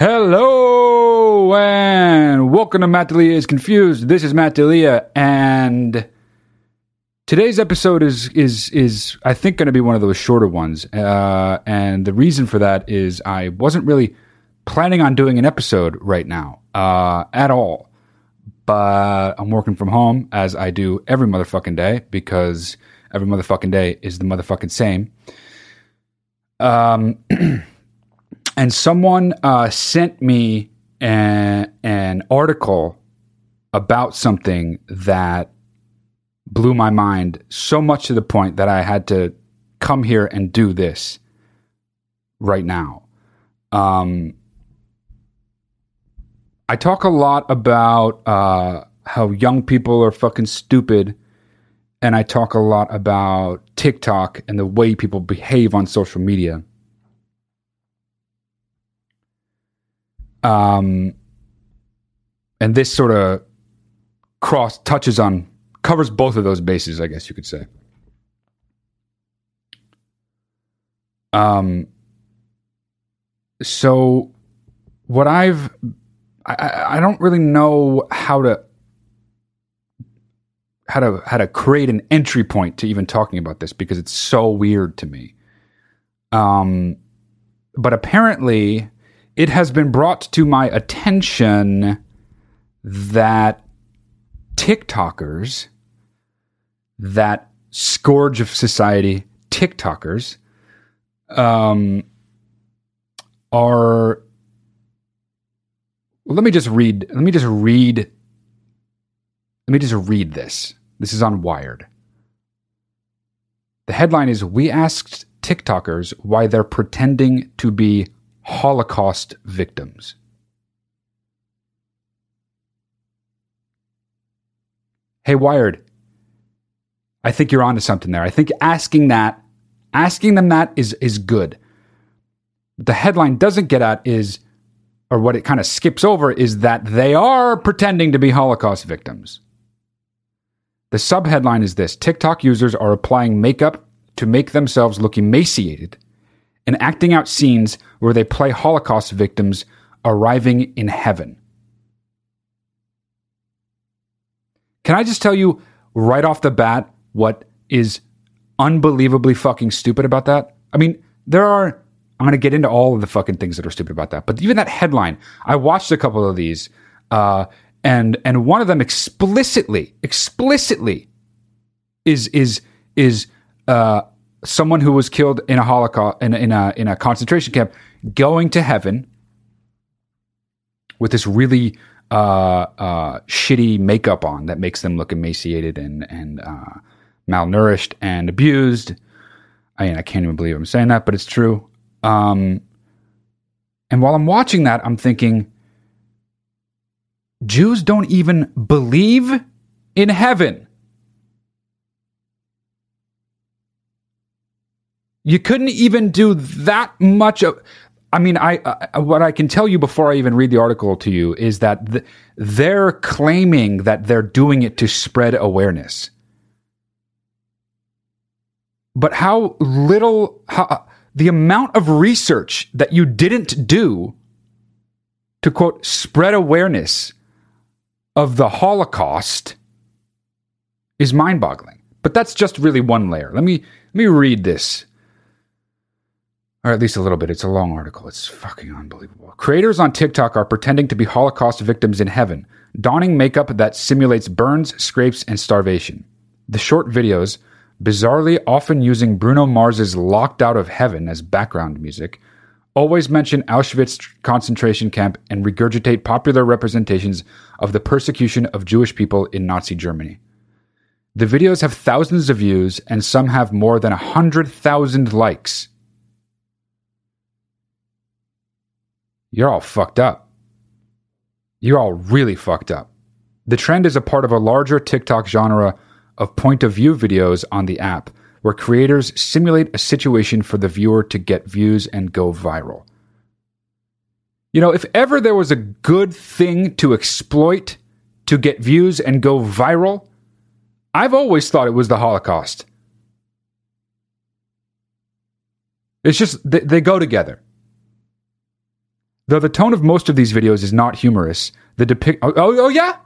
Hello and welcome to Matt Delia is Confused. This is Matt Delia and today's episode is is is I think going to be one of those shorter ones. Uh, and the reason for that is I wasn't really planning on doing an episode right now uh, at all. But I'm working from home as I do every motherfucking day because every motherfucking day is the motherfucking same. Um and someone uh, sent me an, an article about something that blew my mind so much to the point that I had to come here and do this right now. Um, I talk a lot about uh, how young people are fucking stupid, and I talk a lot about TikTok and the way people behave on social media. Um, and this sort of cross touches on covers both of those bases, I guess you could say. Um, so what I've I, I don't really know how to how to how to create an entry point to even talking about this because it's so weird to me. Um, but apparently it has been brought to my attention that TikTokers, that scourge of society, TikTokers, um, are. Let me just read. Let me just read. Let me just read this. This is on Wired. The headline is We asked TikTokers why they're pretending to be Holocaust victims. Hey, Wired, I think you're onto something there. I think asking that, asking them that is, is good. The headline doesn't get at is, or what it kind of skips over, is that they are pretending to be Holocaust victims. The subheadline is this TikTok users are applying makeup to make themselves look emaciated and acting out scenes where they play Holocaust victims arriving in heaven. Can I just tell you right off the bat what is unbelievably fucking stupid about that? I mean, there are, I'm going to get into all of the fucking things that are stupid about that, but even that headline, I watched a couple of these, uh, and, and one of them explicitly, explicitly is, is, is, uh, someone who was killed in a Holocaust in a, in a in a concentration camp going to heaven with this really uh, uh, shitty makeup on that makes them look emaciated and and uh, malnourished and abused. I mean, I can't even believe I'm saying that, but it's true. Um, and while I'm watching that, I'm thinking, Jews don't even believe in heaven. You couldn't even do that much of. I mean, I what I can tell you before I even read the article to you is that th- they're claiming that they're doing it to spread awareness. But how little, how, uh, the amount of research that you didn't do to quote spread awareness of the Holocaust is mind-boggling. But that's just really one layer. Let me let me read this or at least a little bit. It's a long article. It's fucking unbelievable. Creators on TikTok are pretending to be Holocaust victims in heaven, donning makeup that simulates burns, scrapes, and starvation. The short videos, bizarrely often using Bruno Mars's Locked Out of Heaven as background music, always mention Auschwitz concentration camp and regurgitate popular representations of the persecution of Jewish people in Nazi Germany. The videos have thousands of views and some have more than 100,000 likes. You're all fucked up. You're all really fucked up. The trend is a part of a larger TikTok genre of point of view videos on the app, where creators simulate a situation for the viewer to get views and go viral. You know, if ever there was a good thing to exploit to get views and go viral, I've always thought it was the Holocaust. It's just, they, they go together. Though the tone of most of these videos is not humorous, the depict oh, oh, oh, yeah?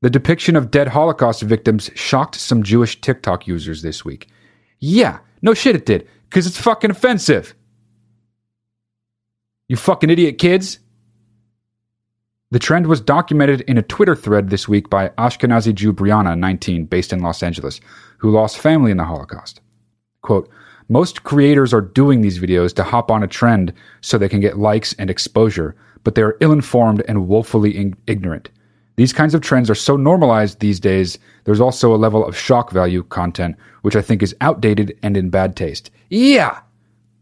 The depiction of dead Holocaust victims shocked some Jewish TikTok users this week. Yeah, no shit it did, because it's fucking offensive. You fucking idiot kids. The trend was documented in a Twitter thread this week by Ashkenazi Jew Brianna, 19, based in Los Angeles, who lost family in the Holocaust. Quote, most creators are doing these videos to hop on a trend so they can get likes and exposure, but they are ill informed and woefully in- ignorant. These kinds of trends are so normalized these days, there's also a level of shock value content, which I think is outdated and in bad taste. Yeah!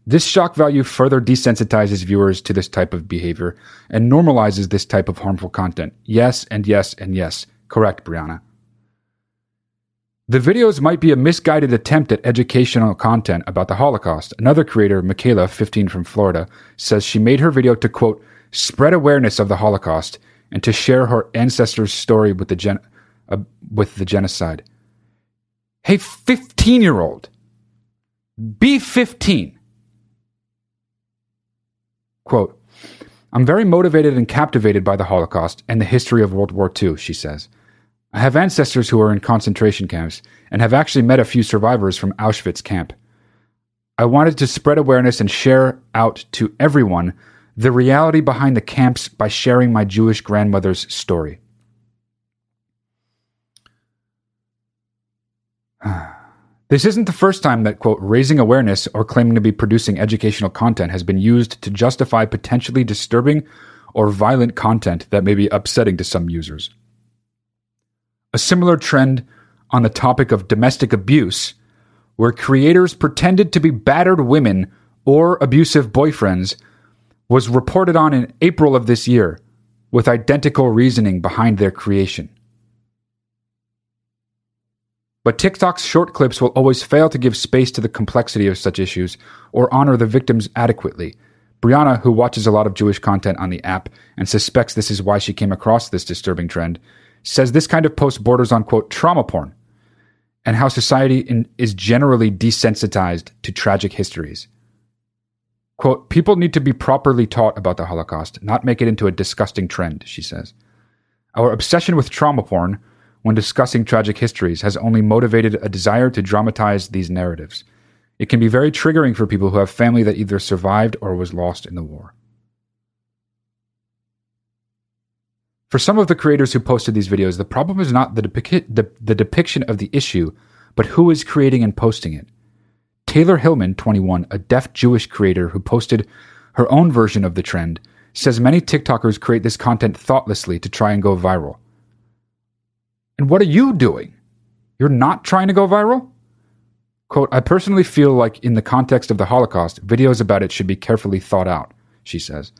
This shock value further desensitizes viewers to this type of behavior and normalizes this type of harmful content. Yes, and yes, and yes. Correct, Brianna. The videos might be a misguided attempt at educational content about the Holocaust. Another creator, Michaela, 15 from Florida, says she made her video to quote, spread awareness of the Holocaust and to share her ancestors' story with the, gen- uh, with the genocide. Hey, 15 year old, be 15. Quote, I'm very motivated and captivated by the Holocaust and the history of World War II, she says. I have ancestors who are in concentration camps and have actually met a few survivors from Auschwitz camp. I wanted to spread awareness and share out to everyone the reality behind the camps by sharing my Jewish grandmother's story. This isn't the first time that, quote, raising awareness or claiming to be producing educational content has been used to justify potentially disturbing or violent content that may be upsetting to some users. A similar trend on the topic of domestic abuse, where creators pretended to be battered women or abusive boyfriends, was reported on in April of this year, with identical reasoning behind their creation. But TikTok's short clips will always fail to give space to the complexity of such issues or honor the victims adequately. Brianna, who watches a lot of Jewish content on the app and suspects this is why she came across this disturbing trend, says this kind of post borders on, quote, trauma porn and how society in, is generally desensitized to tragic histories. Quote, people need to be properly taught about the Holocaust, not make it into a disgusting trend, she says. Our obsession with trauma porn when discussing tragic histories has only motivated a desire to dramatize these narratives. It can be very triggering for people who have family that either survived or was lost in the war. For some of the creators who posted these videos, the problem is not the, the, the depiction of the issue, but who is creating and posting it. Taylor Hillman, 21, a deaf Jewish creator who posted her own version of the trend, says many TikTokers create this content thoughtlessly to try and go viral. And what are you doing? You're not trying to go viral? Quote, I personally feel like in the context of the Holocaust, videos about it should be carefully thought out, she says.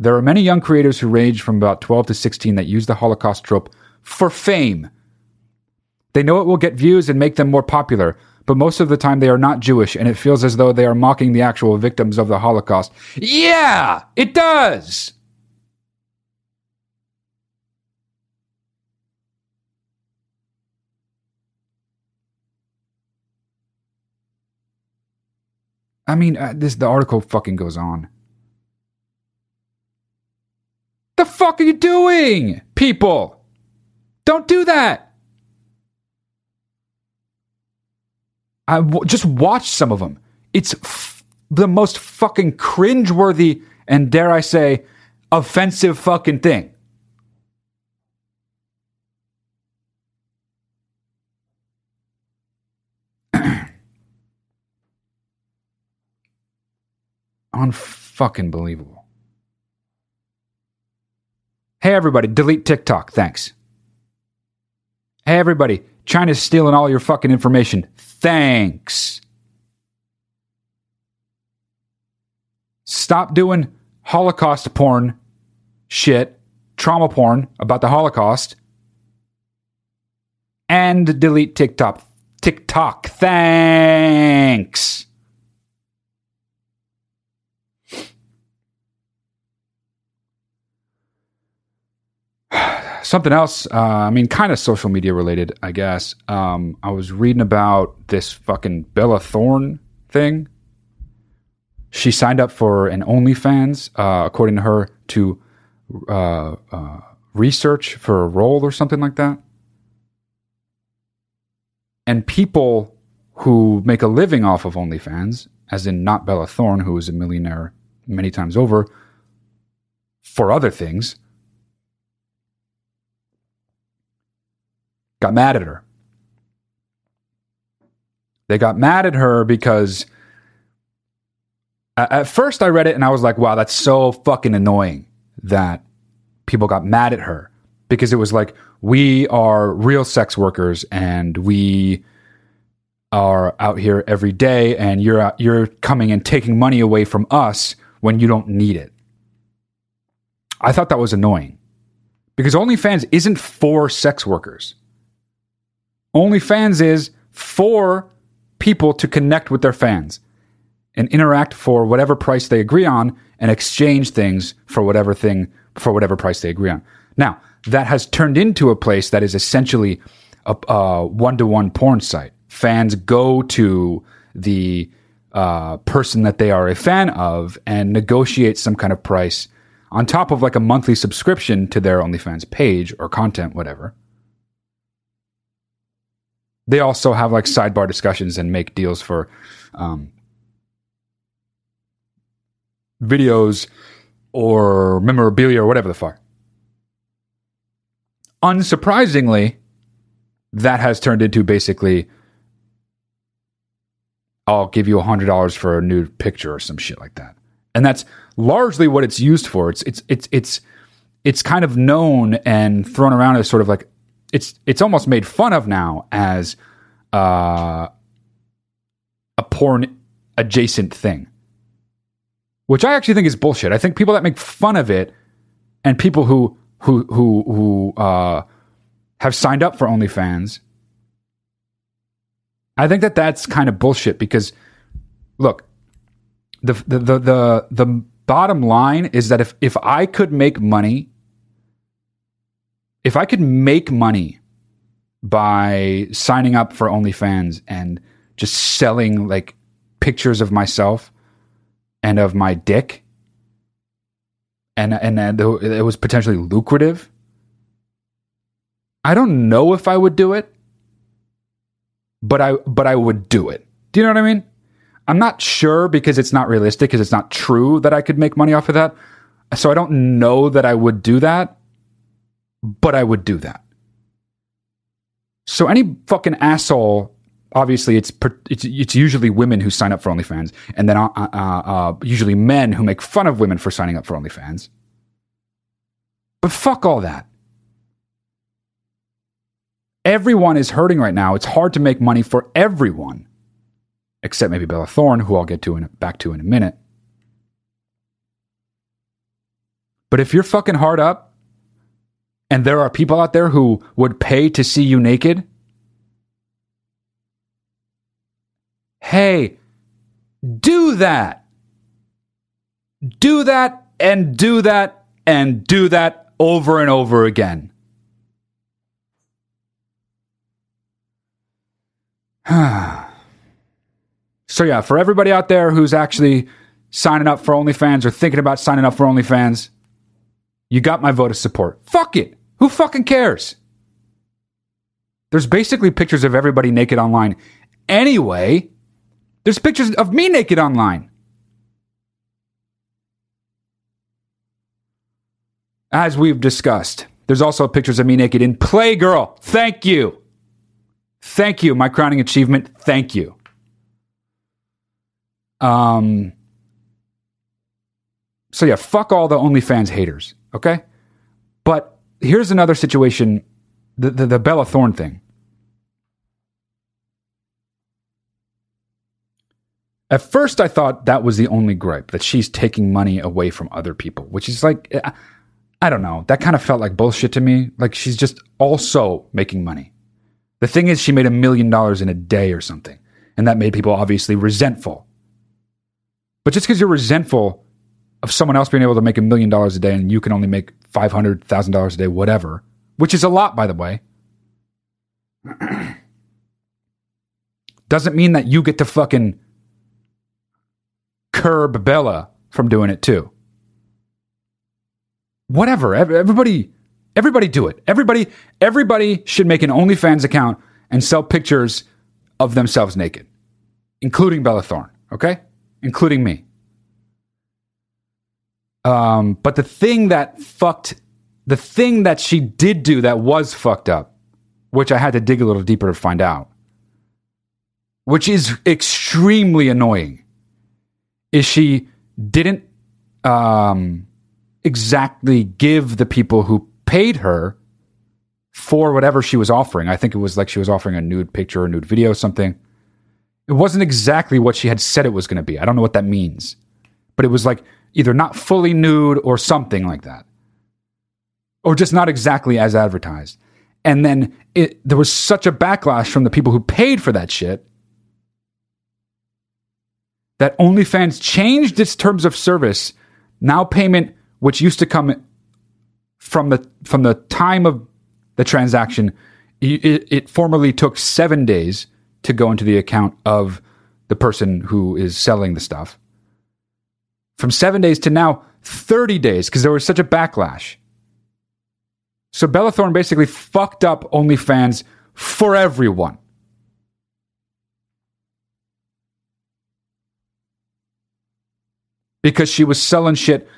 There are many young creators who range from about 12 to 16 that use the Holocaust trope for fame. They know it will get views and make them more popular, but most of the time they are not Jewish and it feels as though they are mocking the actual victims of the Holocaust. Yeah, it does! I mean, uh, this the article fucking goes on. Fuck are you doing, people? Don't do that. I w- just watch some of them. It's f- the most fucking cringeworthy and dare I say offensive fucking thing. Unfucking believable. Hey, everybody, delete TikTok. Thanks. Hey, everybody, China's stealing all your fucking information. Thanks. Stop doing Holocaust porn shit, trauma porn about the Holocaust, and delete TikTok. TikTok. Thanks. Something else, uh, I mean, kind of social media related, I guess. Um, I was reading about this fucking Bella Thorne thing. She signed up for an OnlyFans, uh, according to her, to uh, uh, research for a role or something like that. And people who make a living off of OnlyFans, as in not Bella Thorne, who is a millionaire many times over, for other things, got mad at her. They got mad at her because at first I read it and I was like, wow, that's so fucking annoying that people got mad at her because it was like, we are real sex workers and we are out here every day and you're out, you're coming and taking money away from us when you don't need it. I thought that was annoying because OnlyFans isn't for sex workers. OnlyFans is for people to connect with their fans and interact for whatever price they agree on and exchange things for whatever thing for whatever price they agree on. Now, that has turned into a place that is essentially a one to one porn site. Fans go to the uh, person that they are a fan of and negotiate some kind of price on top of like a monthly subscription to their OnlyFans page or content, whatever. They also have like sidebar discussions and make deals for um, videos or memorabilia or whatever the fuck. Unsurprisingly, that has turned into basically I'll give you a hundred dollars for a nude picture or some shit like that. And that's largely what it's used for. It's it's it's it's it's kind of known and thrown around as sort of like it's it's almost made fun of now as uh, a porn adjacent thing which I actually think is bullshit. I think people that make fun of it and people who who who who uh, have signed up for OnlyFans, I think that that's kind of bullshit because look, the the the the, the bottom line is that if if I could make money, if I could make money by signing up for OnlyFans and just selling like pictures of myself and of my dick and and, it was potentially lucrative i don't know if i would do it but i but i would do it. Do you know what i mean? I'm not sure because it's not realistic because it's not true that i could make money off of that. So i don't know that i would do that but i would do that so any fucking asshole obviously it's, it's it's usually women who sign up for OnlyFans, and then uh, uh, uh, usually men who make fun of women for signing up for OnlyFans. But fuck all that. Everyone is hurting right now. It's hard to make money for everyone, except maybe Bella Thorne, who I'll get to in, back to in a minute. But if you're fucking hard up, and there are people out there who would pay to see you naked hey, do that. Do that and do that and do that over and over again. so, yeah, for everybody out there who's actually signing up for OnlyFans or thinking about signing up for OnlyFans, you got my vote of support. Fuck it. Who fucking cares? There's basically pictures of everybody naked online anyway. There's pictures of me naked online. As we've discussed, there's also pictures of me naked in Playgirl. Thank you. Thank you. My crowning achievement. Thank you. Um, So yeah, fuck all the OnlyFans haters, okay? But here's another situation the, the, the Bella Thorne thing. At first, I thought that was the only gripe that she's taking money away from other people, which is like, eh, I don't know. That kind of felt like bullshit to me. Like she's just also making money. The thing is, she made a million dollars in a day or something, and that made people obviously resentful. But just because you're resentful of someone else being able to make a million dollars a day and you can only make five hundred thousand dollars a day, whatever, which is a lot, by the way, doesn't mean that you get to fucking curb Bella from doing it too. Whatever. Everybody, everybody do it. Everybody, everybody should make an OnlyFans account and sell pictures of themselves naked, including Bella Thorne. Okay, including me. Um, but the thing that fucked, the thing that she did do that was fucked up, which I had to dig a little deeper to find out, which is extremely annoying, is she didn't um, exactly give the people who paid her for whatever she was offering. I think it was like she was offering a nude picture or nude video, or something. It wasn't exactly what she had said it was going to be. I don't know what that means, but it was like either not fully nude or something like that, or just not exactly as advertised. And then it, there was such a backlash from the people who paid for that shit that OnlyFans changed its terms of service. Now payment, which used to come from the from the time of the transaction, it, it formerly took seven days to go into the account of the person who is selling the stuff. From seven days to now 30 days because there was such a backlash. So Bella Thorne basically fucked up OnlyFans for everyone. because she was selling shit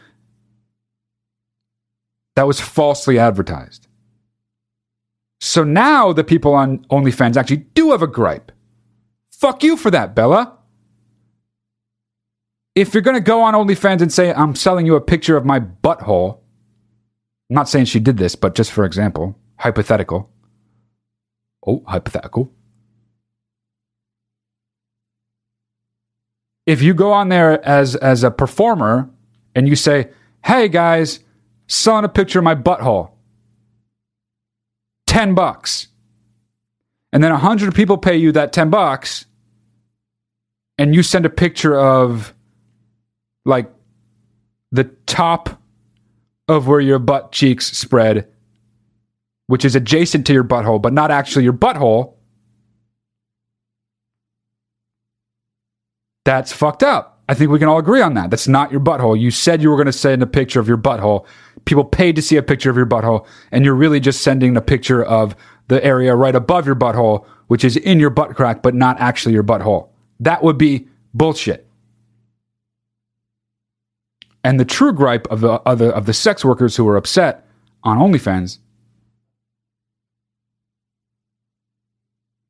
that was falsely advertised. So now the people on OnlyFans actually do have a gripe. Fuck you for that, Bella. If you're going to go on OnlyFans and say, I'm selling you a picture of my butthole, I'm not saying she did this, but just for example, hypothetical. Oh, hypothetical. if you go on there as as a performer and you say, "Hey guys, selling a picture of my butthole, ten bucks," and then a hundred people pay you that ten bucks, and you send a picture of like the top of where your butt cheeks spread, which is adjacent to your butthole, but not actually your butthole That's fucked up. I think we can all agree on that. That's not your butthole. You said you were going to send a picture of your butthole. People paid to see a picture of your butthole, and you're really just sending a picture of the area right above your butthole, which is in your butt crack, but not actually your butthole. That would be bullshit. And the true gripe of the, of the, of the sex workers who were upset on OnlyFans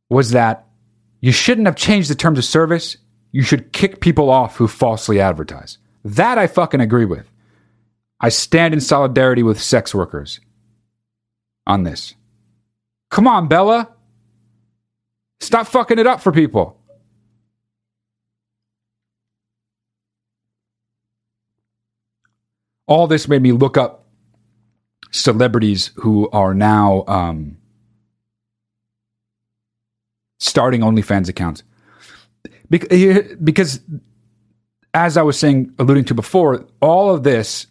was that you shouldn't have changed the terms of service you should kick people off who falsely advertise. That I fucking agree with. I stand in solidarity with sex workers on this. Come on, Bella. Stop fucking it up for people. All this made me look up celebrities who are now um, starting OnlyFans accounts. Because, as I was saying, alluding to before, all of this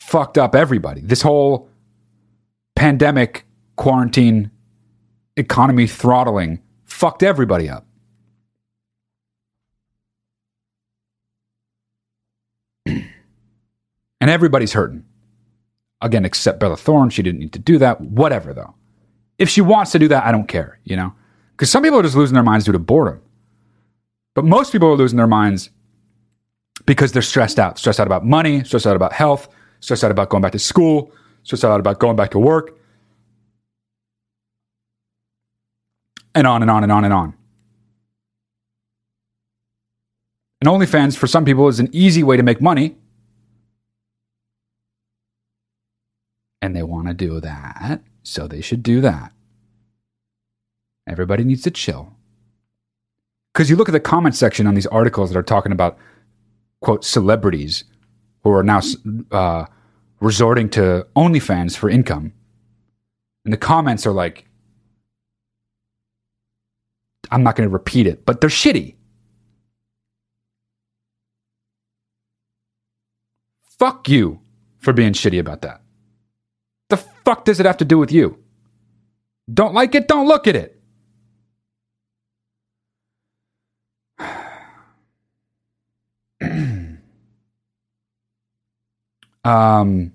fucked up everybody. This whole pandemic, quarantine, economy throttling fucked everybody up. Everybody's hurting. Again, except Bella Thorne. She didn't need to do that. Whatever, though. If she wants to do that, I don't care, you know? Because some people are just losing their minds due to boredom. But most people are losing their minds because they're stressed out. Stressed out about money, stressed out about health, stressed out about going back to school, stressed out about going back to work, and on and on and on and on. And OnlyFans for some people is an easy way to make money. And they want to do that, so they should do that. Everybody needs to chill. Because you look at the comment section on these articles that are talking about, quote, celebrities who are now uh, resorting to OnlyFans for income. And the comments are like, I'm not going to repeat it, but they're shitty. Fuck you for being shitty about that. The fuck does it have to do with you? Don't like it? Don't look at it. um,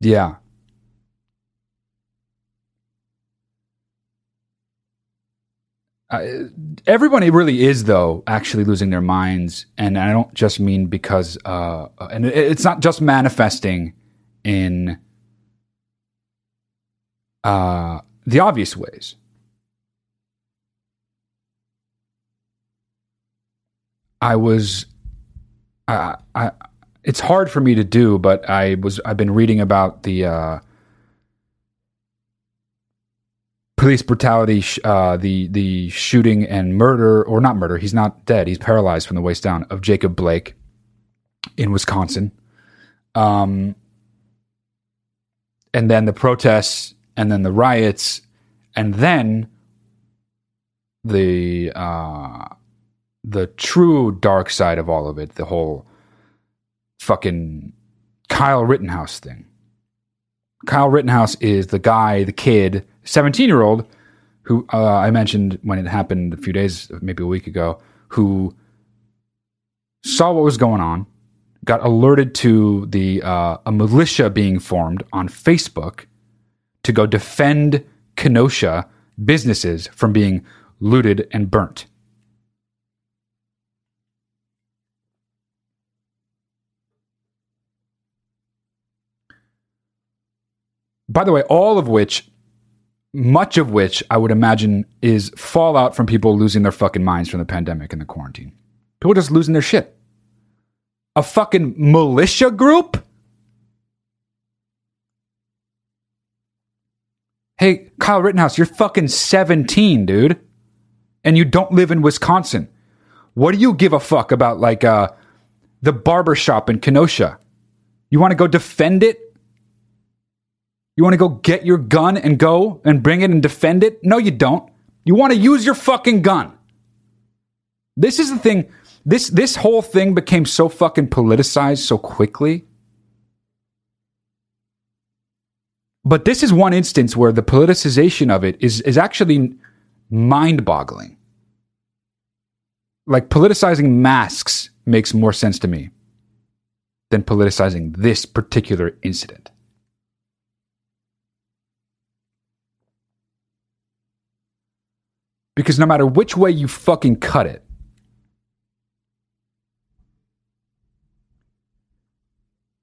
yeah. Uh, everybody really is though actually losing their minds. And i don't just mean because uh, and it's not just manifesting in uh, the obvious ways. I was I, I it's hard for me to do but i was i've been reading about the uh, police brutality, uh, the the shooting and murder, or not murder. He's not dead. He's paralyzed from the waist down of Jacob Blake in Wisconsin. Um, and then the protests, and then the riots, and then the uh, the true dark side of all of it. The whole fucking Kyle Rittenhouse thing. Kyle Rittenhouse is the guy, the kid 17 year old who uh, I mentioned when it happened a few days, maybe a week ago, who saw what was going on, got alerted to the uh, a militia being formed on Facebook to go defend Kenosha businesses from being looted and burnt. By the way, all of which much of which I would imagine is fallout from people losing their fucking minds from the pandemic and the quarantine. People just losing their shit. A fucking militia group? Hey, Kyle Rittenhouse, you're fucking 17, dude. And you don't live in Wisconsin. What do you give a fuck about, like, uh, the barbershop in Kenosha? You want to go defend it? You want to go get your gun and go and bring it and defend it? No, you don't. You want to use your fucking gun. This is the thing. This this whole thing became so fucking politicized so quickly. But this is one instance where the politicization of it is is actually mind-boggling. Like politicizing masks makes more sense to me than politicizing this particular incident. Because no matter which way you fucking cut it,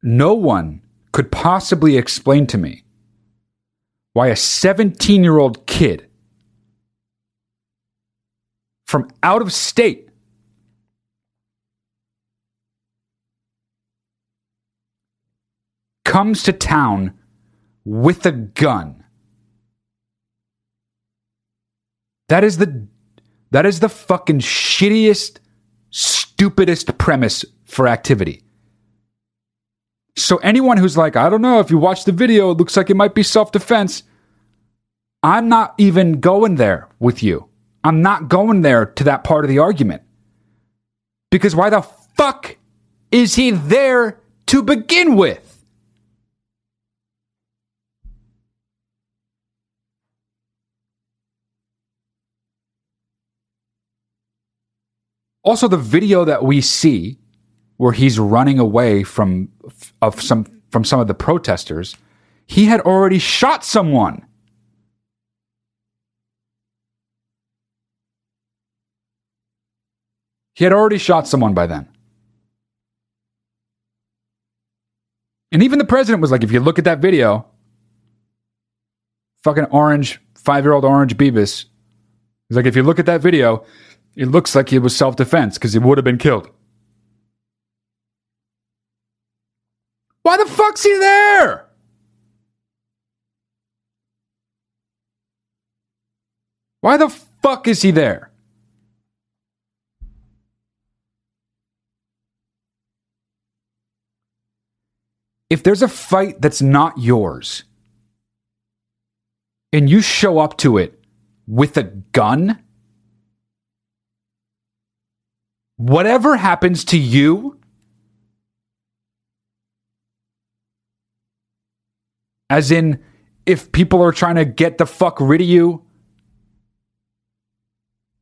no one could possibly explain to me why a 17 year old kid from out of state comes to town with a gun That is the that is the fucking shittiest, stupidest premise for activity. So anyone who's like, I don't know, if you watch the video, it looks like it might be self-defense. I'm not even going there with you. I'm not going there to that part of the argument. Because why the fuck is he there to begin with? Also, the video that we see where he's running away from of some from some of the protesters, he had already shot someone. He had already shot someone by then. And even the president was like, if you look at that video, fucking orange, five year old orange Beavis He's like, if you look at that video, it looks like it was self defense because he would have been killed. Why the fuck's he there? Why the fuck is he there? If there's a fight that's not yours and you show up to it with a gun, whatever happens to you, as in, if people are trying to get the fuck rid of you,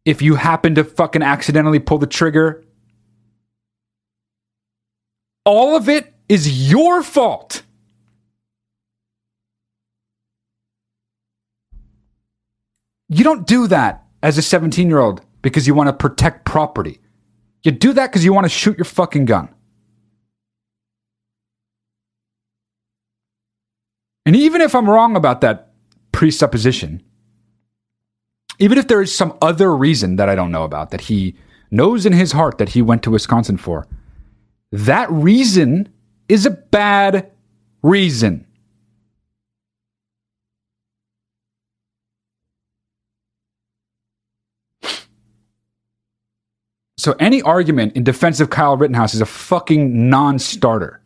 if you happen to fucking accidentally pull the trigger, all of it is your fault. You don't do that as a 17 year old because you want to protect property. You do that because you want to shoot your fucking gun. And even if I'm wrong about that presupposition, even if there is some other reason that I don't know about that he knows in his heart that he went to Wisconsin for, that reason is a bad reason. So any argument in defense of Kyle Rittenhouse is a fucking non-starter.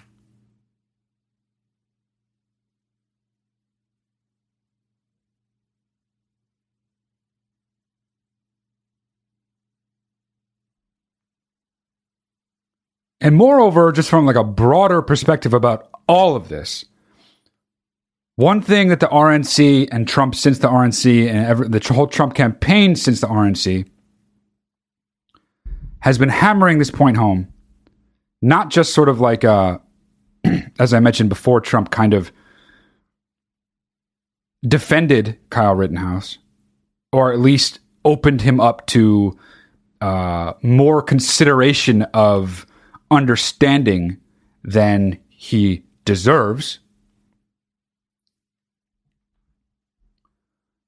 And moreover, just from like a broader perspective about all of this, one thing that the RNC and Trump since the RNC and ever, the whole Trump campaign since the RNC has been hammering this point home, not just sort of like, uh, as I mentioned before, Trump kind of defended Kyle Rittenhouse, or at least opened him up to uh, more consideration of understanding than he deserves.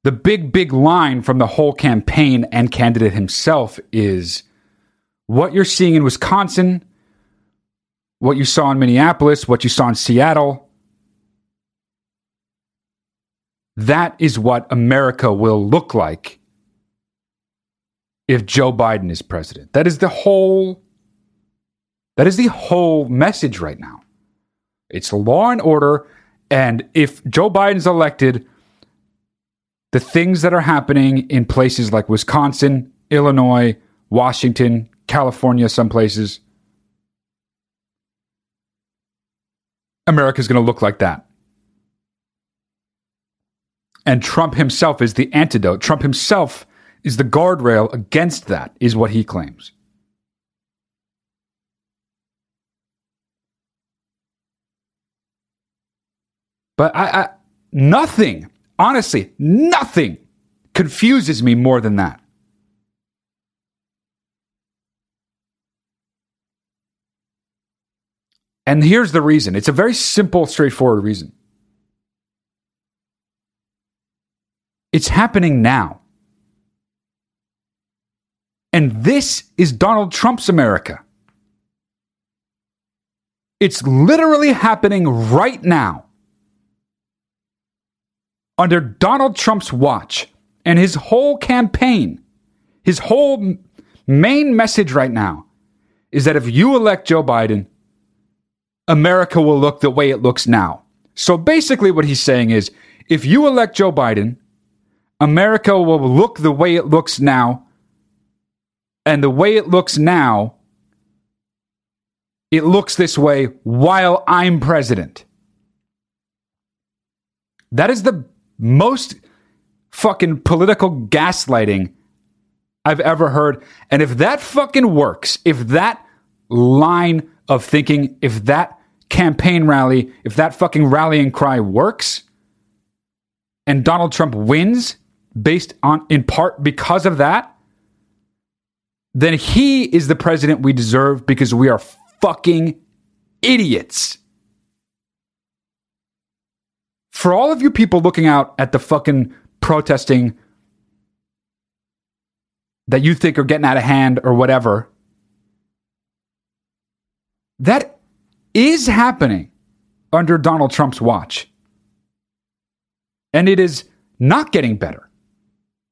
The big, big line from the whole campaign and candidate himself is what you're seeing in Wisconsin, what you saw in Minneapolis, what you saw in Seattle, that is what America will look like if Joe Biden is president. That is the whole that is the whole message right now. It's law and order and if Joe Biden's elected the things that are happening in places like Wisconsin, Illinois, Washington, California, some places. America's going to look like that. And Trump himself is the antidote. Trump himself is the guardrail against that, is what he claims. But I, I nothing, honestly, nothing confuses me more than that. And here's the reason it's a very simple, straightforward reason. It's happening now. And this is Donald Trump's America. It's literally happening right now. Under Donald Trump's watch and his whole campaign, his whole main message right now is that if you elect Joe Biden, America will look the way it looks now. So basically, what he's saying is if you elect Joe Biden, America will look the way it looks now. And the way it looks now, it looks this way while I'm president. That is the most fucking political gaslighting I've ever heard. And if that fucking works, if that line of thinking if that campaign rally, if that fucking rallying cry works and Donald Trump wins based on in part because of that, then he is the president we deserve because we are fucking idiots. For all of you people looking out at the fucking protesting that you think are getting out of hand or whatever. That is happening under Donald Trump's watch. And it is not getting better.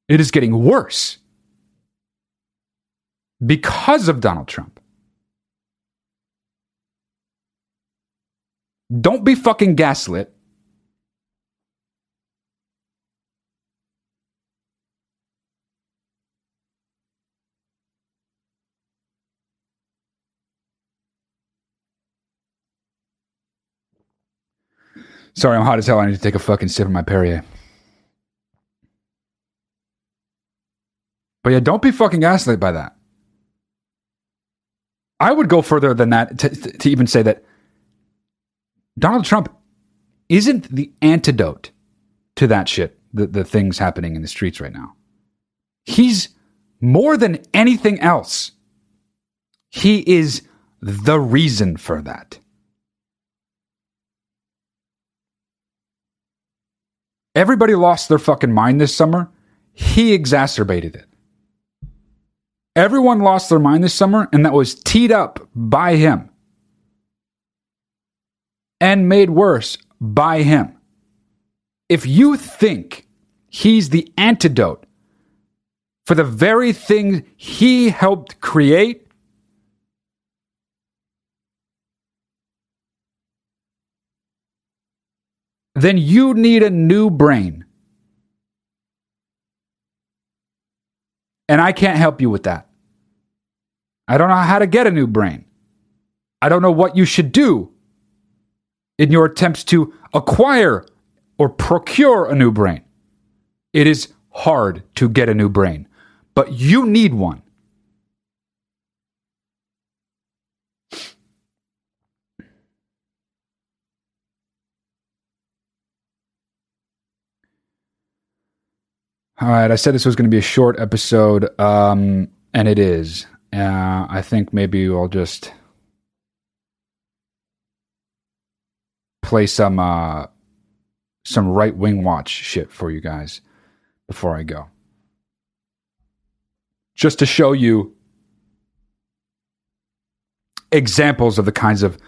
It is getting worse because of Donald Trump. Don't be fucking gaslit. Sorry, I'm hot as hell. I need to take a fucking sip of my Perrier. But yeah, don't be fucking gaslit by that. I would go further than that to, to even say that Donald Trump isn't the antidote to that shit, the, the things happening in the streets right now. He's more than anything else. He is the reason for that. Everybody lost their fucking mind this summer. He exacerbated it. Everyone lost their mind this summer, and that was teed up by him and made worse by him. If you think he's the antidote for the very thing he helped create, then you need a new brain. And I can't help you with that. I don't know how to get a new brain. I don't know what you should do in your attempts to acquire or procure a new brain. It is hard to get a new brain, but you need one. All right, I said this was going to be a short episode, um, and it is. Uh, I think maybe I'll just play some uh, some right wing watch shit for you guys before I go, just to show you examples of the kinds of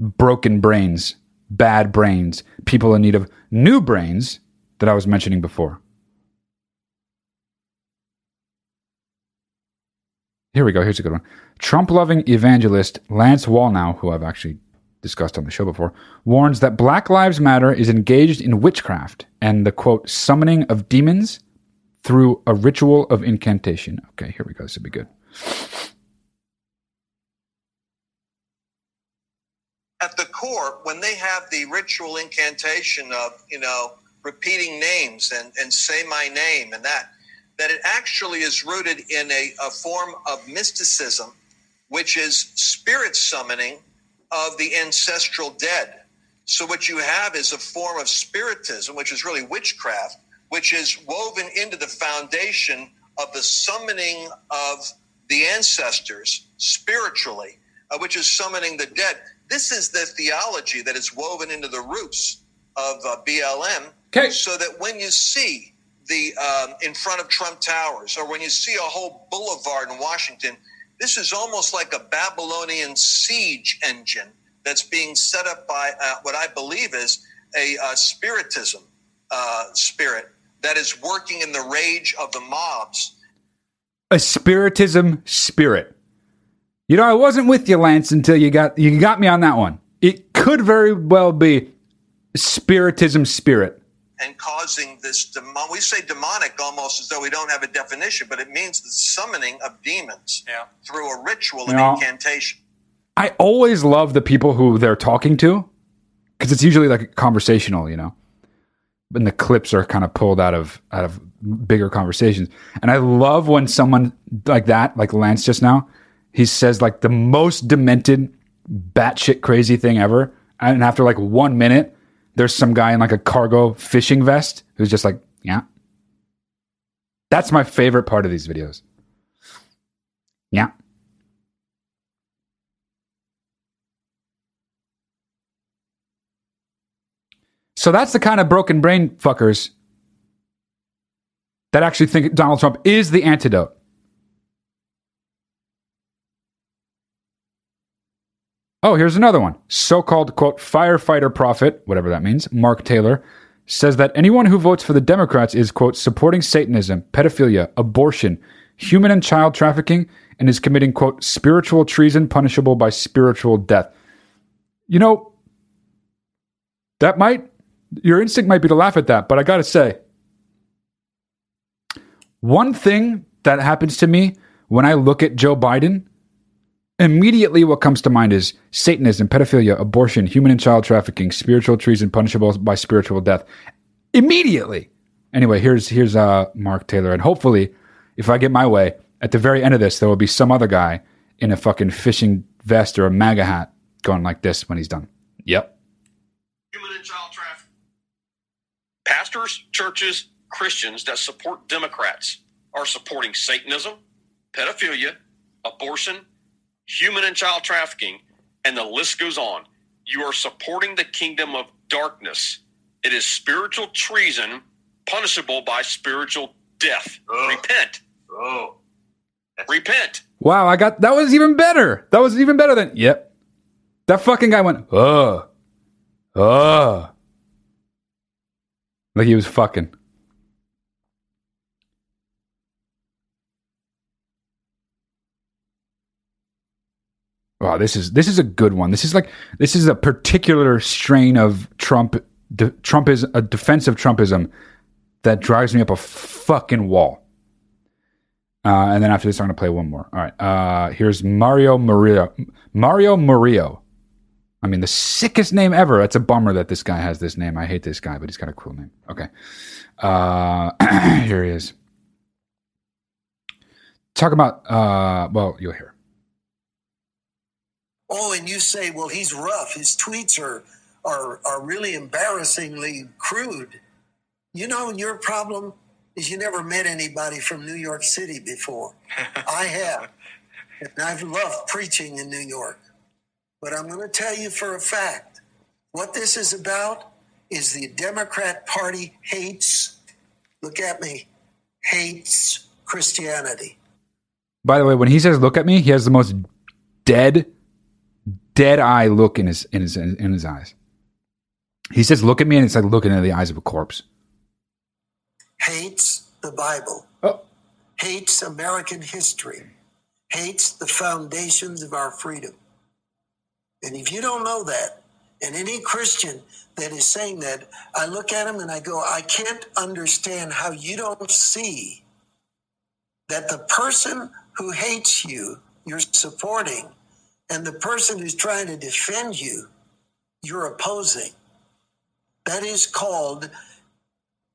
broken brains, bad brains, people in need of new brains that I was mentioning before. Here we go. Here's a good one. Trump loving evangelist Lance Wallnau, who I've actually discussed on the show before, warns that Black Lives Matter is engaged in witchcraft and the quote, summoning of demons through a ritual of incantation. Okay, here we go. This will be good. At the core, when they have the ritual incantation of, you know, repeating names and, and say my name and that, that it actually is rooted in a, a form of mysticism, which is spirit summoning of the ancestral dead. So, what you have is a form of spiritism, which is really witchcraft, which is woven into the foundation of the summoning of the ancestors spiritually, uh, which is summoning the dead. This is the theology that is woven into the roots of uh, BLM. Okay. So that when you see the um, in front of Trump Towers, or when you see a whole boulevard in Washington, this is almost like a Babylonian siege engine that's being set up by uh, what I believe is a uh, spiritism uh, spirit that is working in the rage of the mobs. A spiritism spirit. You know, I wasn't with you, Lance, until you got you got me on that one. It could very well be spiritism spirit and causing this demon. We say demonic almost as though we don't have a definition, but it means the summoning of demons Yeah. through a ritual Yeah. and incantation. I always love the people who they're talking to because it's usually like conversational, you know. And the clips are kind of pulled out of out of bigger conversations. And I love when someone like that, like Lance just now, he says like the most demented, batshit crazy thing ever. And after like one minute, there's some guy in like a cargo fishing vest who's just like, yeah. That's my favorite part of these videos. Yeah. So that's the kind of broken brain fuckers that actually think Donald Trump is the antidote. Oh, here's another one. So called, quote, firefighter prophet, whatever that means, Mark Taylor, says that anyone who votes for the Democrats is, quote, supporting Satanism, pedophilia, abortion, human and child trafficking, and is committing, quote, spiritual treason punishable by spiritual death. You know, that might, your instinct might be to laugh at that, but I gotta say, one thing that happens to me when I look at Joe Biden Immediately, what comes to mind is Satanism, pedophilia, abortion, human and child trafficking, spiritual treason punishable by spiritual death. Immediately. Anyway, here's here's uh, Mark Taylor, and hopefully, if I get my way, at the very end of this, there will be some other guy in a fucking fishing vest or a MAGA hat going like this when he's done. Yep. Human and child trafficking. Pastors, churches, Christians that support Democrats are supporting Satanism, pedophilia, abortion, human and child trafficking, and the list goes on. You are supporting the kingdom of darkness. It is spiritual treason, punishable by spiritual death. Oh. Repent. Oh. Repent. Wow, I got that was even better. That was even better than yep. That fucking guy went, uh, uh, like he was fucking. Wow, this is this is a good one. This is like this is a particular strain of Trump. De, Trump is a defense of Trumpism that drives me up a fucking wall. Uh, and then after this, I'm to play one more. All right. Uh, here's Mario Murillo. Mario Murillo. I mean, the sickest name ever. It's a bummer that this guy has this name. I hate this guy, but he's got a cool name. Okay. Uh, here he is. Talk about, uh, well, you'll hear. Oh, and you say, well, he's rough. His tweets are are are really embarrassingly crude. You know, your problem is you never met anybody from New York City before. I have. And I've loved preaching in New York. But I'm going to tell you for a fact what this is about is the Democrat Party hates, look at me, hates Christianity. By the way, when he says "look at me," he has the most dead, dead eye look in his in his in his eyes. He says, "Look at me," and it's like looking into the eyes of a corpse. Hates the Bible, Oh, hates American history, hates the foundations of our freedom. And if you don't know that, and any Christian that is saying that, I look at him and I go, I can't understand how you don't see that the person who hates you, you're supporting, and the person who's trying to defend you, you're opposing. That is called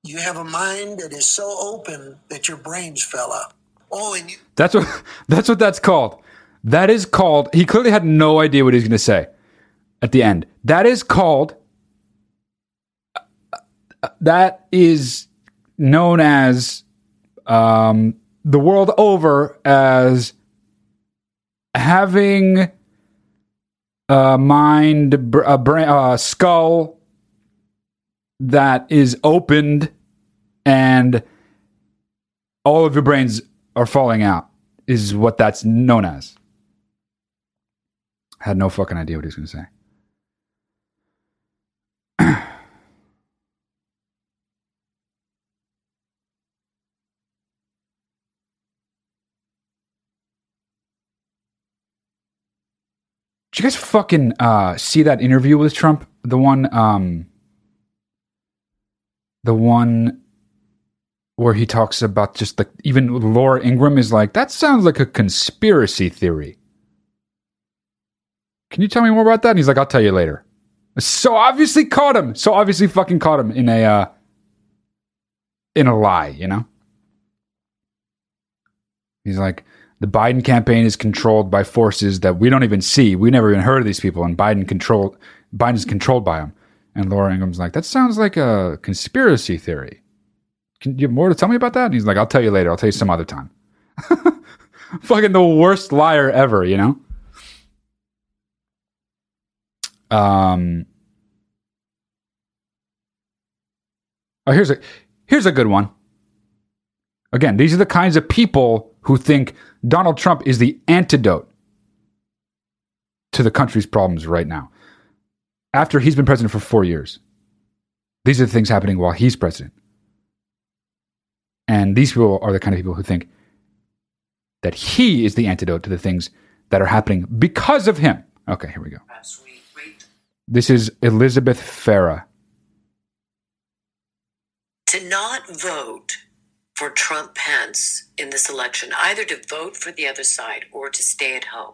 you have a mind that is so open that your brains fell out. Oh, and you that's what that's what that's called. That is called. He clearly had no idea what he was going to say at the end. That is called. That is known as um, the world over as having a mind, br- a brain, a skull that is opened and all of your brains are falling out is what that's known as. I Had no fucking idea what he was going to say. Did you guys fucking uh, see that interview with Trump? The one, um, the one where he talks about just like even Laura Ingraham is like that sounds like a conspiracy theory. Can you tell me more about that? And he's like, I'll tell you later. So obviously caught him. So obviously fucking caught him in a uh, in a lie, you know. He's like, the Biden campaign is controlled by forces that we don't even see. We never even heard of these people, and Biden control Biden's controlled by them. And Laura Ingraham's like, that sounds like a conspiracy theory. Can you have more to tell me about that? And he's like, I'll tell you later. I'll tell you some other time. Fucking the worst liar ever, you know? Um Oh, here's a here's a good one. Again, these are the kinds of people who think Donald Trump is the antidote to the country's problems right now. After he's been president for four years, these are the things happening while he's president. And these people are the kind of people who think that he is the antidote to the things that are happening because of him. Okay, here we go. This is Elizabeth Farah. To not vote for Trump Pence in this election, either to vote for the other side or to stay at home.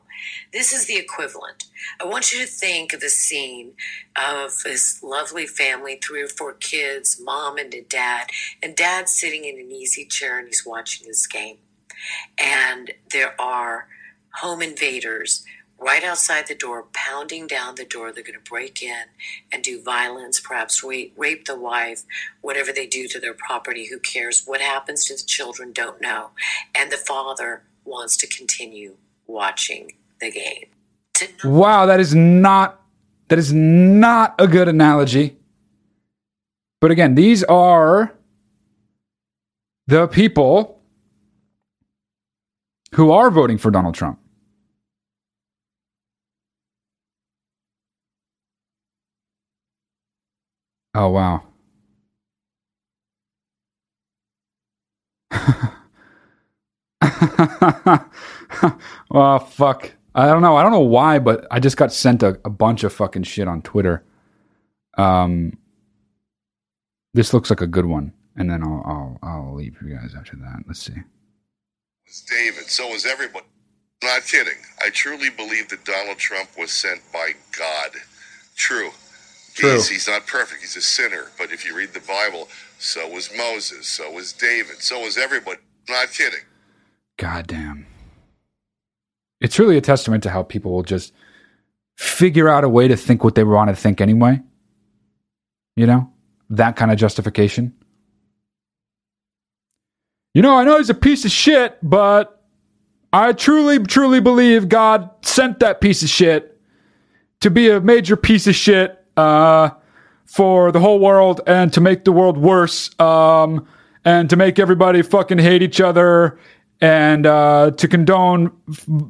This is the equivalent. I want you to think of the scene of this lovely family, three or four kids, mom and a dad, and dad sitting in an easy chair and he's watching this game. And there are home invaders right outside the door, pounding down the door. They're going to break in and do violence, perhaps rape, rape the wife, whatever they do to their property. Who cares? What happens to the children? Don't know. And the father wants to continue watching the game. Wow, that is not that is not a good analogy. But again, these are the people who are voting for Donald Trump. Oh, wow. oh, fuck. I don't know. I don't know why, but I just got sent a, a bunch of fucking shit on Twitter. Um, this looks like a good one, and then I'll I'll I'll leave you guys after that. Let's see. Was David? So was everybody. Not kidding. I truly believe that Donald Trump was sent by God. True. True. He's, he's not perfect. He's a sinner. But if you read the Bible, so was Moses. So was David. So was everybody. Not kidding. God damn. It's really a testament to how people will just figure out a way to think what they want to think anyway. You know? That kind of justification. You know, I know he's a piece of shit, but I truly, truly believe God sent that piece of shit to be a major piece of shit uh, for the whole world and to make the world worse um, and to make everybody fucking hate each other and uh, to condone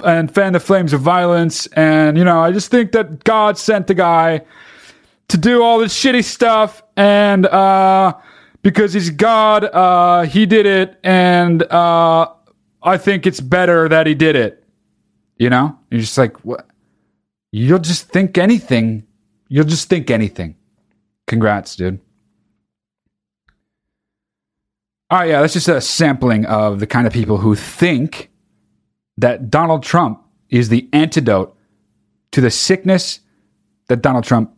and fan the flames of violence. And, you know, I just think that God sent the guy to do all this shitty stuff. And uh, because he's God, uh, he did it. And uh, I think it's better that he did it. You know? You're just like, what? You'll just think anything You'll just think anything. Congrats, dude. All right, yeah, that's just a sampling of the kind of people who think that Donald Trump is the antidote to the sickness that Donald Trump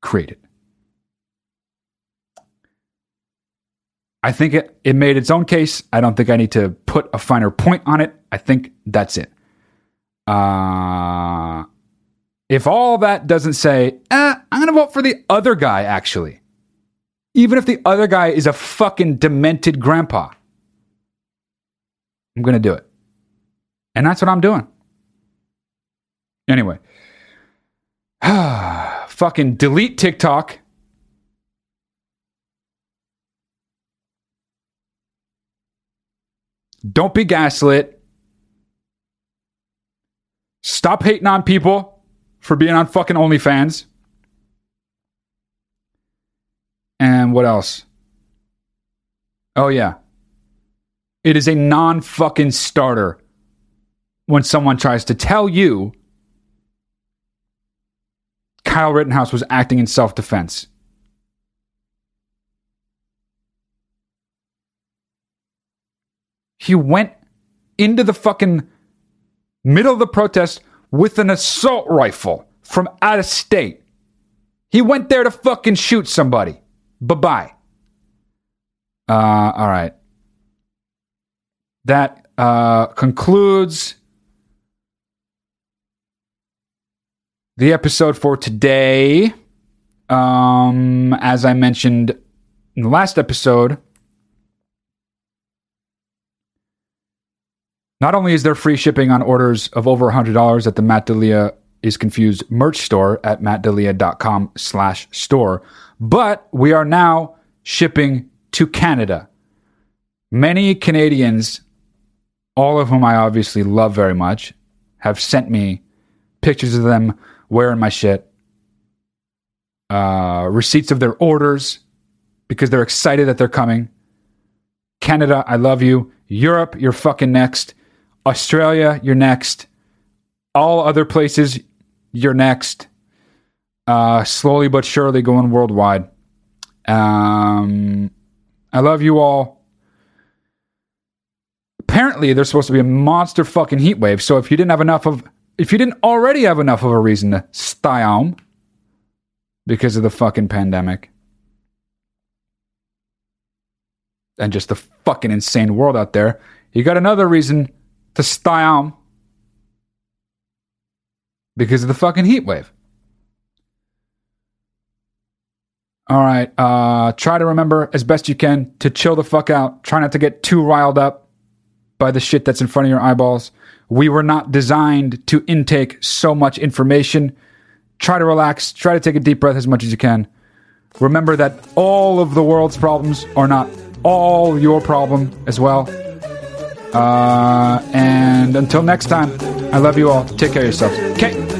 created. I think it, it made its own case. I don't think I need to put a finer point on it. I think that's it. Uh, if all that doesn't say, eh, I'm going to vote for the other guy, actually, even if the other guy is a fucking demented grandpa, I'm going to do it. And that's what I'm doing. Anyway, fucking delete TikTok. Don't be gaslit. Stop hating on people for being on fucking OnlyFans. And what else? Oh, yeah. It is a non fucking starter when someone tries to tell you Kyle Rittenhouse was acting in self defense. He went into the fucking middle of the protest with an assault rifle from out of state. He went there to fucking shoot somebody. Bye bye. Uh, all right. That uh, concludes the episode for today. Um, as I mentioned in the last episode, Not only is there free shipping on orders of over $100 at the Matt D'Elia is confused merch store at mattdelia.com slash store, but we are now shipping to Canada. Many Canadians, all of whom I obviously love very much, have sent me pictures of them wearing my shit, uh, receipts of their orders because they're excited that they're coming. Canada, I love you. Europe, you're fucking next. Australia, you're next. All other places, you're next. Uh, slowly but surely going worldwide. Um, I love you all. Apparently, there's supposed to be a monster fucking heat wave. So if you didn't have enough of, if you didn't already have enough of a reason to stay home because of the fucking pandemic and just the fucking insane world out there, you got another reason to stay home because of the fucking heat wave. All right. Uh, try to remember as best you can to chill the fuck out. Try not to get too riled up by the shit that's in front of your eyeballs. We were not designed to intake so much information. Try to relax. Try to take a deep breath as much as you can. Remember that all of the world's problems are not all your problem as well. Uh, and until next time, I love you all. Take care of yourselves. Okay.